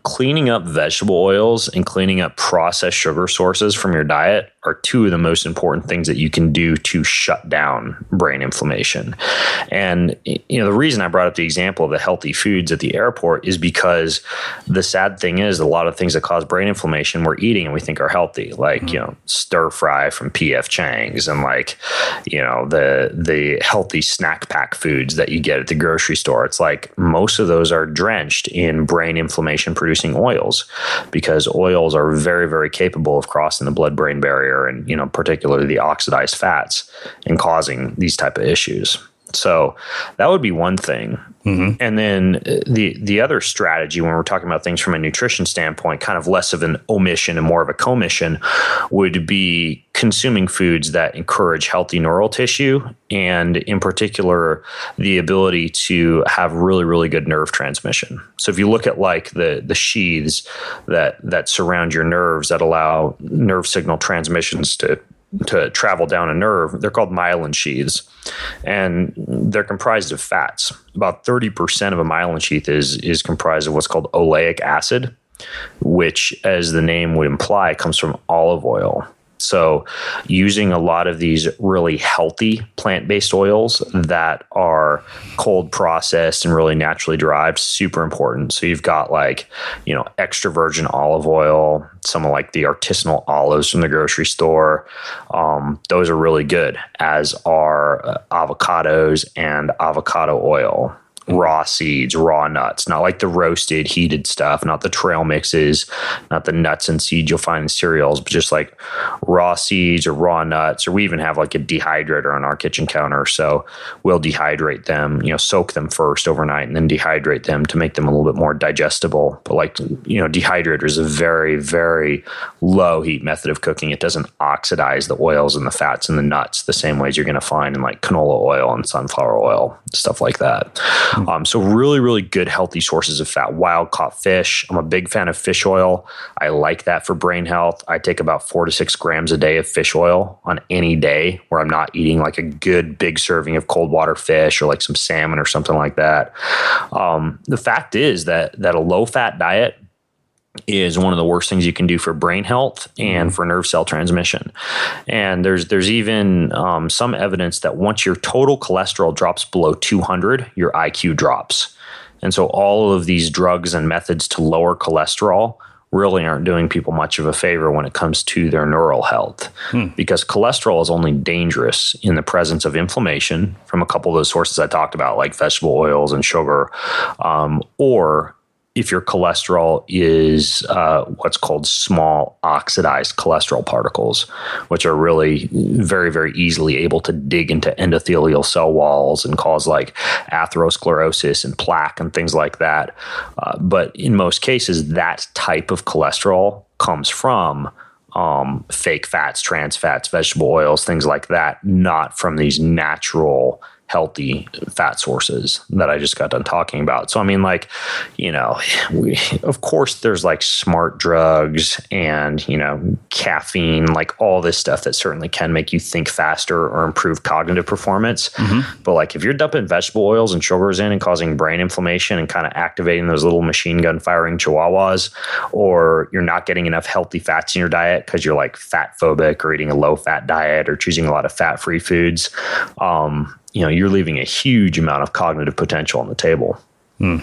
cleaning up vegetable oils and cleaning up processed sugar sources from your diet are two of the most important things that you can do to shut down brain inflammation. And you know the reason I brought up the example of the healthy foods at the airport is because the sad thing is a lot of things that cause brain inflammation we're eating and we think are healthy, like mm-hmm. you know stir fry from PF Chang's and like you know the the healthy snack pack foods that you get at the grocery store. It's like most of those are drenched in brain inflammation producing oils because oils are very very capable of crossing the blood brain barrier and you know particularly the oxidized fats and causing these type of issues so that would be one thing. Mm-hmm. And then uh, the the other strategy when we're talking about things from a nutrition standpoint, kind of less of an omission and more of a commission, would be consuming foods that encourage healthy neural tissue and in particular the ability to have really really good nerve transmission. So if you look at like the the sheaths that that surround your nerves that allow nerve signal transmissions to to travel down a nerve, they're called myelin sheaths. And they're comprised of fats. About 30% of a myelin sheath is, is comprised of what's called oleic acid, which, as the name would imply, comes from olive oil. So, using a lot of these really healthy plant based oils that are cold processed and really naturally derived, super important. So, you've got like, you know, extra virgin olive oil, some of like the artisanal olives from the grocery store. Um, those are really good, as are uh, avocados and avocado oil raw seeds, raw nuts, not like the roasted, heated stuff, not the trail mixes, not the nuts and seeds you'll find in cereals, but just like raw seeds or raw nuts. Or we even have like a dehydrator on our kitchen counter. So we'll dehydrate them, you know, soak them first overnight and then dehydrate them to make them a little bit more digestible. But like, you know, dehydrator is a very, very low heat method of cooking. It doesn't oxidize the oils and the fats and the nuts the same ways you're going to find in like canola oil and sunflower oil, stuff like that. Mm-hmm. Um, so really, really good, healthy sources of fat. Wild caught fish. I'm a big fan of fish oil. I like that for brain health. I take about four to six grams a day of fish oil on any day where I'm not eating like a good big serving of cold water fish or like some salmon or something like that. Um, the fact is that that a low fat diet is one of the worst things you can do for brain health and mm-hmm. for nerve cell transmission. And there's there's even um, some evidence that once your total cholesterol drops below 200, your IQ drops. And so all of these drugs and methods to lower cholesterol really aren't doing people much of a favor when it comes to their neural health hmm. because cholesterol is only dangerous in the presence of inflammation from a couple of those sources I talked about, like vegetable oils and sugar, um, or if your cholesterol is uh, what's called small oxidized cholesterol particles, which are really very, very easily able to dig into endothelial cell walls and cause like atherosclerosis and plaque and things like that. Uh, but in most cases, that type of cholesterol comes from um, fake fats, trans fats, vegetable oils, things like that, not from these natural healthy fat sources that I just got done talking about. So I mean like, you know, we of course there's like smart drugs and, you know, caffeine, like all this stuff that certainly can make you think faster or improve cognitive performance. Mm-hmm. But like if you're dumping vegetable oils and sugars in and causing brain inflammation and kind of activating those little machine gun firing chihuahuas or you're not getting enough healthy fats in your diet because you're like fat phobic or eating a low fat diet or choosing a lot of fat free foods, um, you know you're leaving a huge amount of cognitive potential on the table. Hmm.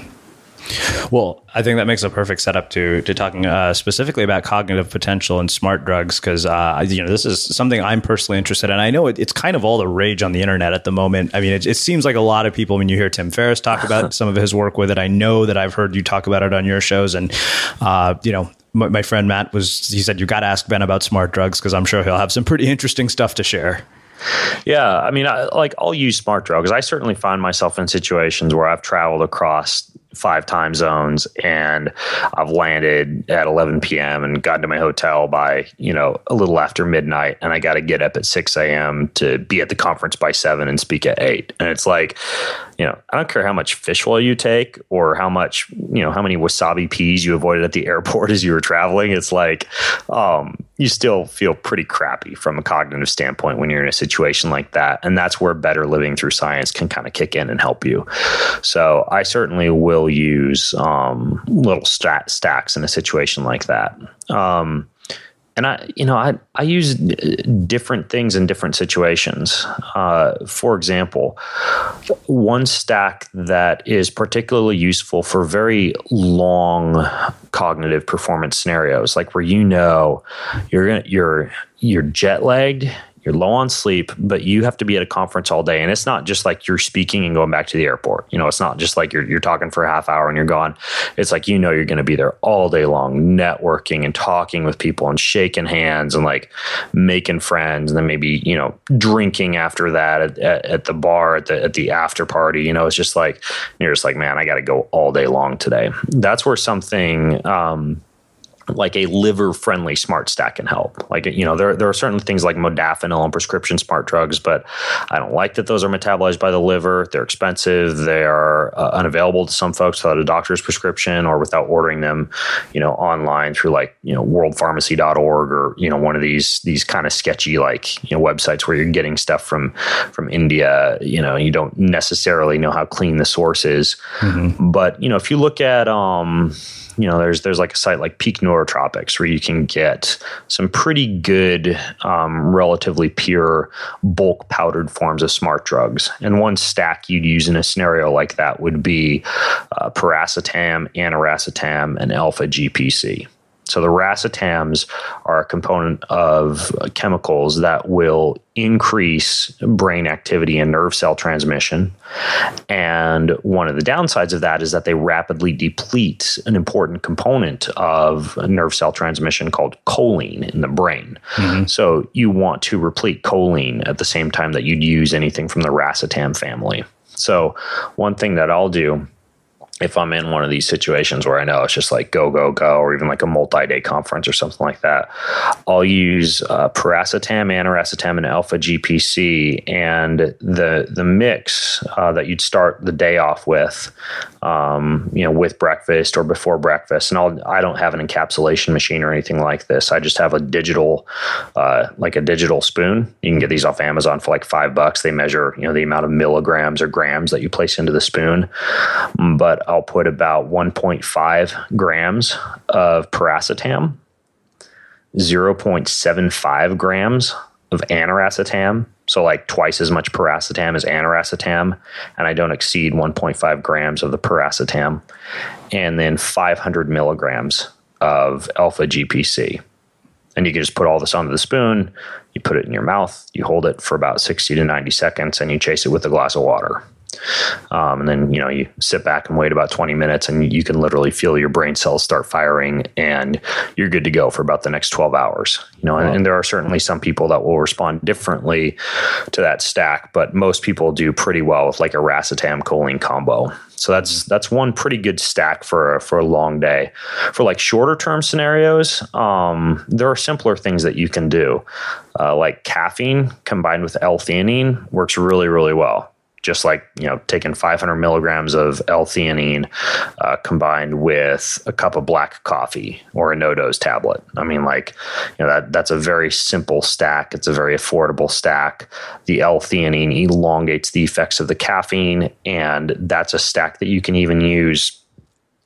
Well, I think that makes a perfect setup to to talking uh, specifically about cognitive potential and smart drugs because uh, you know this is something I'm personally interested in. I know it, it's kind of all the rage on the internet at the moment. I mean, it, it seems like a lot of people when you hear Tim Ferriss talk about some of his work with it. I know that I've heard you talk about it on your shows, and uh, you know my, my friend Matt was he said you got to ask Ben about smart drugs because I'm sure he'll have some pretty interesting stuff to share. Yeah, I mean, I, like I'll use smart drugs. I certainly find myself in situations where I've traveled across five time zones and I've landed at 11 p.m. and gotten to my hotel by, you know, a little after midnight. And I got to get up at 6 a.m. to be at the conference by seven and speak at eight. And it's like, you know, I don't care how much fish oil you take or how much, you know, how many wasabi peas you avoided at the airport as you were traveling. It's like, um, you still feel pretty crappy from a cognitive standpoint when you're in a situation like that. And that's where better living through science can kind of kick in and help you. So I certainly will use um, little stat stacks in a situation like that. Um, and I, you know, I, I use different things in different situations. Uh, for example, one stack that is particularly useful for very long cognitive performance scenarios, like where you know you're gonna, you're you're jet lagged, you're low on sleep, but you have to be at a conference all day. And it's not just like you're speaking and going back to the airport. You know, it's not just like you're, you're talking for a half hour and you're gone. It's like, you know, you're going to be there all day long, networking and talking with people and shaking hands and like making friends. And then maybe, you know, drinking after that at, at, at the bar, at the, at the after party. You know, it's just like, you're just like, man, I got to go all day long today. That's where something, um, like a liver friendly smart stack can help. Like, you know, there, there are certain things like modafinil and prescription smart drugs, but I don't like that those are metabolized by the liver. They're expensive. They are uh, unavailable to some folks without a doctor's prescription or without ordering them, you know, online through like, you know, worldpharmacy.org or, you know, one of these, these kind of sketchy, like, you know, websites where you're getting stuff from, from India, you know, you don't necessarily know how clean the source is. Mm-hmm. But, you know, if you look at, um, you know, there's there's like a site like Peak Neurotropics where you can get some pretty good, um, relatively pure bulk powdered forms of smart drugs. And one stack you'd use in a scenario like that would be uh, piracetam, aniracetam, and alpha GPC. So the racetams are a component of chemicals that will increase brain activity and nerve cell transmission. And one of the downsides of that is that they rapidly deplete an important component of nerve cell transmission called choline in the brain. Mm-hmm. So you want to replete choline at the same time that you'd use anything from the racetam family. So one thing that I'll do if I'm in one of these situations where I know it's just like go, go, go, or even like a multi day conference or something like that, I'll use uh, piracetam, aniracetam, and alpha GPC. And the, the mix uh, that you'd start the day off with, um, you know, with breakfast or before breakfast. And I'll, I don't have an encapsulation machine or anything like this. I just have a digital, uh, like a digital spoon. You can get these off Amazon for like five bucks. They measure, you know, the amount of milligrams or grams that you place into the spoon. But I'll put about 1.5 grams of piracetam, 0.75 grams of aniracetam, so like twice as much piracetam as aniracetam, and I don't exceed 1.5 grams of the piracetam, and then 500 milligrams of alpha GPC. And you can just put all this onto the spoon, you put it in your mouth, you hold it for about 60 to 90 seconds, and you chase it with a glass of water. Um, and then, you know, you sit back and wait about 20 minutes and you can literally feel your brain cells start firing and you're good to go for about the next 12 hours. You know, wow. and, and, there are certainly some people that will respond differently to that stack, but most people do pretty well with like a racetam choline combo. So that's that's one pretty good stack for for a long day. For like shorter term scenarios, um, there are simpler things that you can do, uh, like caffeine combined with L-theanine works really really well just like you know taking 500 milligrams of L-theanine uh, combined with a cup of black coffee or a NoDoz tablet. I mean, like you know that that's a very simple stack. It's a very affordable stack. The L-theanine elongates the effects of the caffeine, and that's a stack that you can even use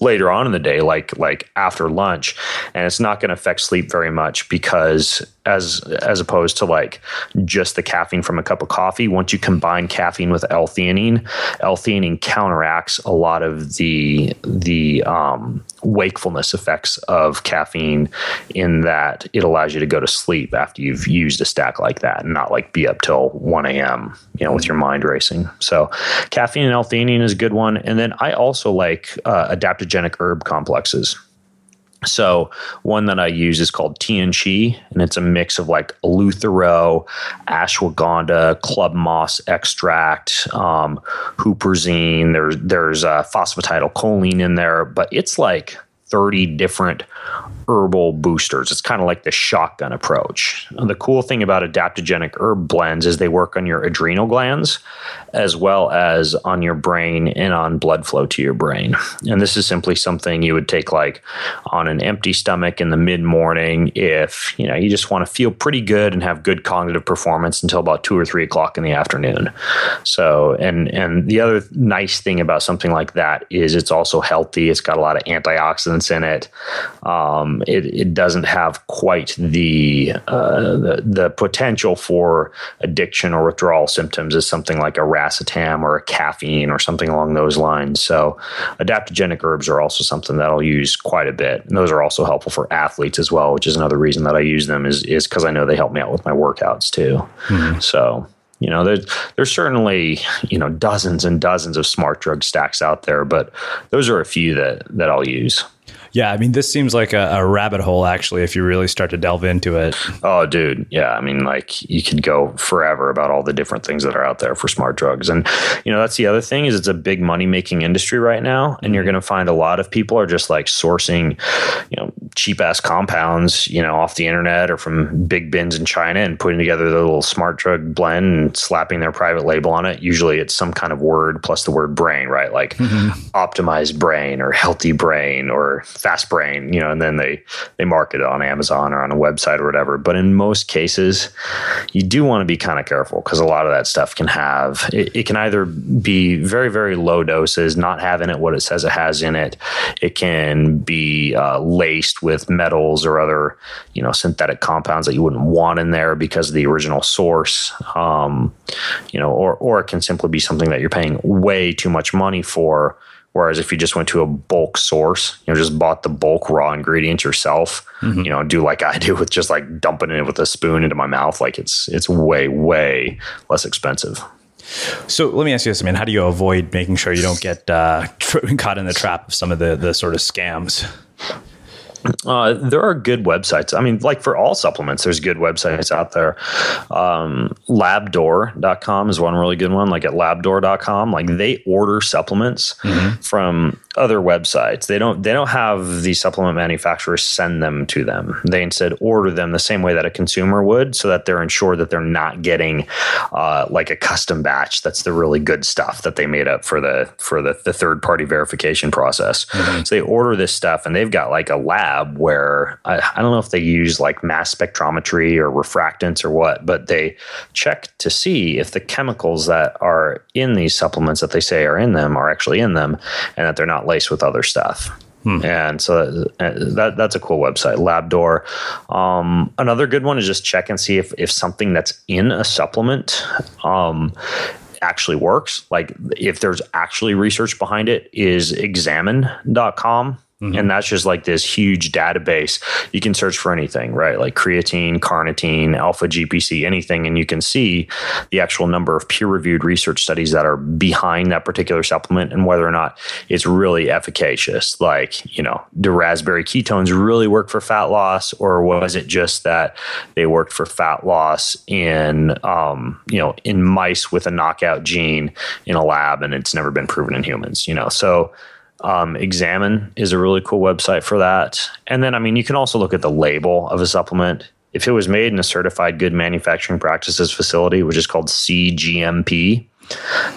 later on in the day like like after lunch and it's not going to affect sleep very much because as as opposed to like just the caffeine from a cup of coffee. Once you combine caffeine with L-theanine, L-theanine counteracts a lot of the the um, wakefulness effects of caffeine in that it allows you to go to sleep after you've used a stack like that and not like be up till 1 a.m. you know with your mind racing. So caffeine and L-theanine is a good one. And then I also like uh, adaptogenic herb complexes. So one that I use is called TianChi, and it's a mix of like eleuthero, ashwagandha, club moss extract, um, huperzine. There's there's uh, phosphatidylcholine in there, but it's like 30 different herbal boosters. It's kind of like the shotgun approach. The cool thing about adaptogenic herb blends is they work on your adrenal glands as well as on your brain and on blood flow to your brain. And this is simply something you would take like on an empty stomach in the mid morning if you know you just want to feel pretty good and have good cognitive performance until about two or three o'clock in the afternoon. So and and the other nice thing about something like that is it's also healthy. It's got a lot of antioxidants in it. Um, it, it doesn't have quite the, uh, the the potential for addiction or withdrawal symptoms as something like a racetam or a caffeine or something along those lines. So, adaptogenic herbs are also something that I'll use quite a bit. And those are also helpful for athletes as well, which is another reason that I use them is is because I know they help me out with my workouts too. Mm-hmm. So, you know, there's there's certainly you know dozens and dozens of smart drug stacks out there, but those are a few that that I'll use. Yeah, I mean, this seems like a, a, rabbit hole, actually, if you really start to delve into it. Oh, dude. Yeah. I mean, like, you could go forever about all the different things that are out there for smart drugs. And, you know, that's the other thing is it's a big money making industry right now. And you're mm-hmm. going to find a lot of people are just like sourcing, you know, cheap ass compounds, you know, off the internet or from big bins in China and putting together the little smart drug blend and slapping their private label on it. Usually it's some kind of word plus the word brain, right? Like mm-hmm. optimized brain or healthy brain or fast brain, you know, and then they they market it on Amazon or on a website or whatever. But in most cases, you do want to be kind of careful because a lot of that stuff can have it, it, can either be very very low doses, not have in it what it says it has in it. It can be uh, laced with metals or other you know synthetic compounds that you wouldn't want in there because of the original source. Um, you know, or or it can simply be something that you're paying way too much money for Whereas if you just went to a bulk source, you know, just bought the bulk raw ingredients yourself, mm-hmm. you know, do like I do with just like dumping it with a spoon into my mouth, like it's it's way way less expensive. So let me ask you this, I man. How do you avoid making sure you don't get uh, caught in the trap of some of the the sort of scams? Uh, there are good websites. I mean, like for all supplements, there's good websites out there. Um, labdoor.com is one really good one. Like at labdoor.com, like they order supplements mm-hmm. from other websites. They don't they don't have the supplement manufacturers send them to them. They instead order them the same way that a consumer would, so that they're ensured that they're not getting uh, like a custom batch. That's the really good stuff that they made up for the for the, the third party verification process. Mm-hmm. So they order this stuff, and they've got like a lab where I, I don't know if they use like mass spectrometry or refractants or what, but they check to see if the chemicals that are in these supplements that they say are in them are actually in them, and that they're not laced with other stuff. Hmm. And so that that's a cool website, LabDoor. Um, another good one is just check and see if if something that's in a supplement um, actually works. Like if there's actually research behind it, is examine.com Mm-hmm. And that's just like this huge database. You can search for anything, right? Like creatine, carnitine, alpha GPC, anything. And you can see the actual number of peer reviewed research studies that are behind that particular supplement and whether or not it's really efficacious. Like, you know, do raspberry ketones really work for fat loss? Or was it just that they worked for fat loss in, um, you know, in mice with a knockout gene in a lab and it's never been proven in humans, you know? So, um, Examine is a really cool website for that. And then, I mean, you can also look at the label of a supplement. If it was made in a certified good manufacturing practices facility, which is called CGMP,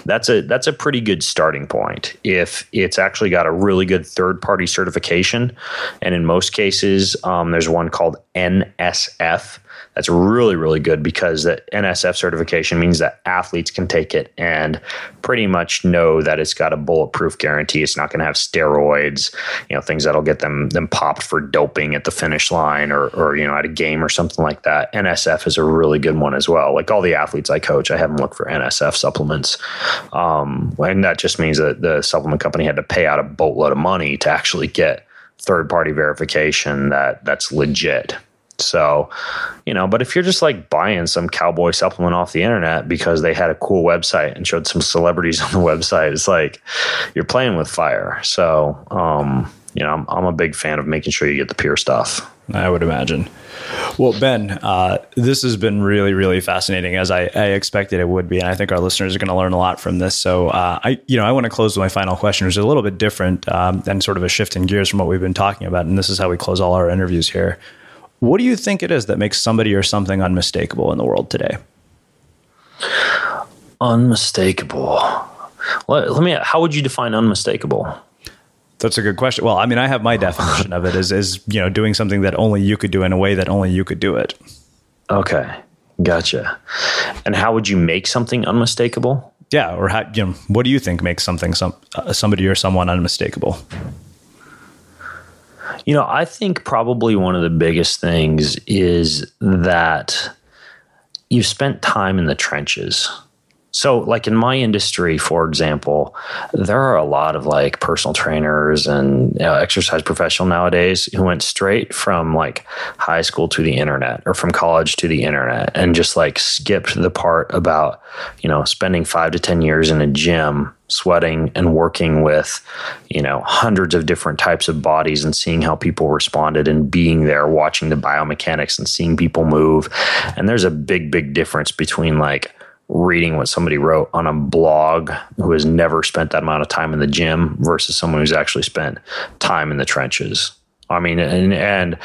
that's a that's a pretty good starting point. If it's actually got a really good third party certification, and in most cases, um, there's one called NSF, that's really really good because the NSF certification means that athletes can take it and pretty much know that it's got a bulletproof guarantee. It's not going to have steroids, you know, things that'll get them them popped for doping at the finish line or or you know at a game or something like that. NSF is a really good one as well. Like all the athletes I coach, I have them look for NSF supplements, um, and that just means that the supplement company had to pay out a boatload of money to actually get third party verification that that's legit. So, you know, but if you're just like buying some cowboy supplement off the internet because they had a cool website and showed some celebrities on the website, it's like you're playing with fire. So, um, you know, I'm, I'm a big fan of making sure you get the pure stuff. I would imagine. Well, Ben, uh, this has been really, really fascinating, as I, I, expected it would be, and I think our listeners are going to learn a lot from this. So, uh, I, you know, I want to close with my final question, which is a little bit different um, and sort of a shift in gears from what we've been talking about, and this is how we close all our interviews here. What do you think it is that makes somebody or something unmistakable in the world today? Unmistakable. Let, let me. How would you define unmistakable? That's a good question. Well, I mean, I have my definition of it is is you know doing something that only you could do in a way that only you could do it. Okay, gotcha. And how would you make something unmistakable? Yeah, or how you know what do you think makes something some uh, somebody or someone unmistakable? You know, I think probably one of the biggest things is that you've spent time in the trenches. So, like in my industry, for example, there are a lot of like personal trainers and exercise professional nowadays who went straight from like high school to the internet or from college to the internet and just like skipped the part about, you know, spending five to 10 years in a gym sweating and working with, you know, hundreds of different types of bodies and seeing how people responded and being there, watching the biomechanics and seeing people move. And there's a big, big difference between like, reading what somebody wrote on a blog who has never spent that amount of time in the gym versus someone who's actually spent time in the trenches. I mean, and, and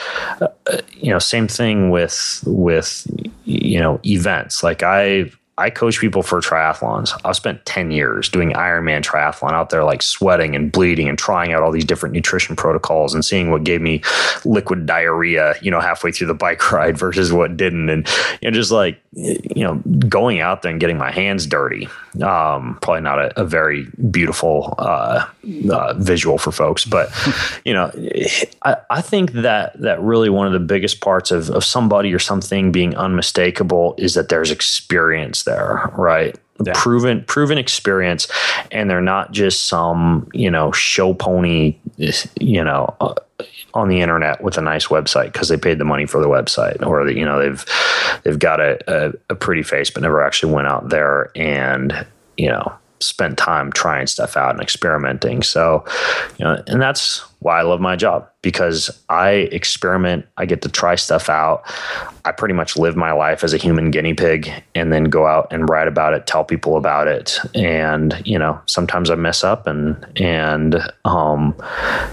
uh, you know, same thing with with you know events. Like I I coach people for triathlons. I've spent 10 years doing Ironman triathlon out there, like sweating and bleeding and trying out all these different nutrition protocols and seeing what gave me liquid diarrhea, you know, halfway through the bike ride versus what didn't. And, know, just like you know, going out there and getting my hands dirty. Um, probably not a, a very beautiful uh, uh, visual for folks, but you know, I, I think that that really one of the biggest parts of, of somebody or something being unmistakable is that there's experience there, right? Yeah. proven proven experience and they're not just some you know show pony you know uh, on the internet with a nice website because they paid the money for the website or you know they've they've got a, a, a pretty face but never actually went out there and you know spent time trying stuff out and experimenting so you know and that's why I love my job because I experiment, I get to try stuff out. I pretty much live my life as a human guinea pig and then go out and write about it, tell people about it. And, you know, sometimes I mess up and and um,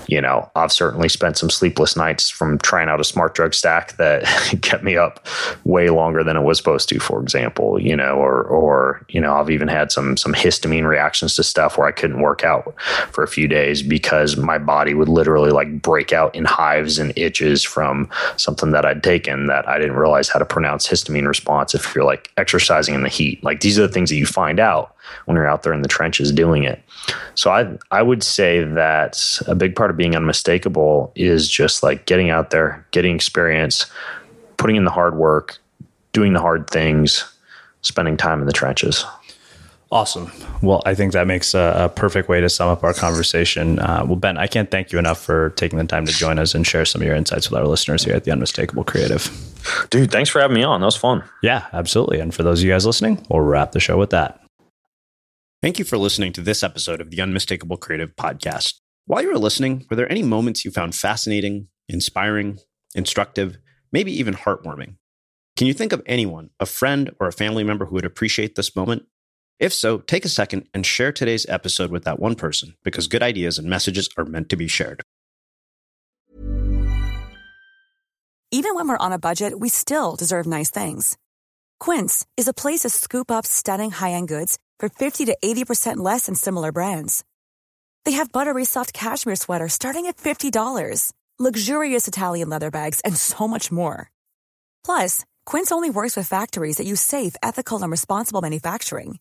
you know, I've certainly spent some sleepless nights from trying out a smart drug stack that kept me up way longer than it was supposed to, for example, you know, or or, you know, I've even had some some histamine reactions to stuff where I couldn't work out for a few days because my body would literally like break out in hives and itches from something that I'd taken that I didn't realize how to pronounce histamine response if you're like exercising in the heat. Like these are the things that you find out when you're out there in the trenches doing it. So I I would say that a big part of being unmistakable is just like getting out there, getting experience, putting in the hard work, doing the hard things, spending time in the trenches. Awesome. Well, I think that makes a, a perfect way to sum up our conversation. Uh, well, Ben, I can't thank you enough for taking the time to join us and share some of your insights with our listeners here at the Unmistakable Creative. Dude, thanks for having me on. That was fun. Yeah, absolutely. And for those of you guys listening, we'll wrap the show with that. Thank you for listening to this episode of the Unmistakable Creative Podcast. While you were listening, were there any moments you found fascinating, inspiring, instructive, maybe even heartwarming? Can you think of anyone, a friend or a family member who would appreciate this moment? If so, take a second and share today's episode with that one person because good ideas and messages are meant to be shared. Even when we're on a budget, we still deserve nice things. Quince is a place to scoop up stunning high end goods for 50 to 80% less than similar brands. They have buttery soft cashmere sweaters starting at $50, luxurious Italian leather bags, and so much more. Plus, Quince only works with factories that use safe, ethical, and responsible manufacturing.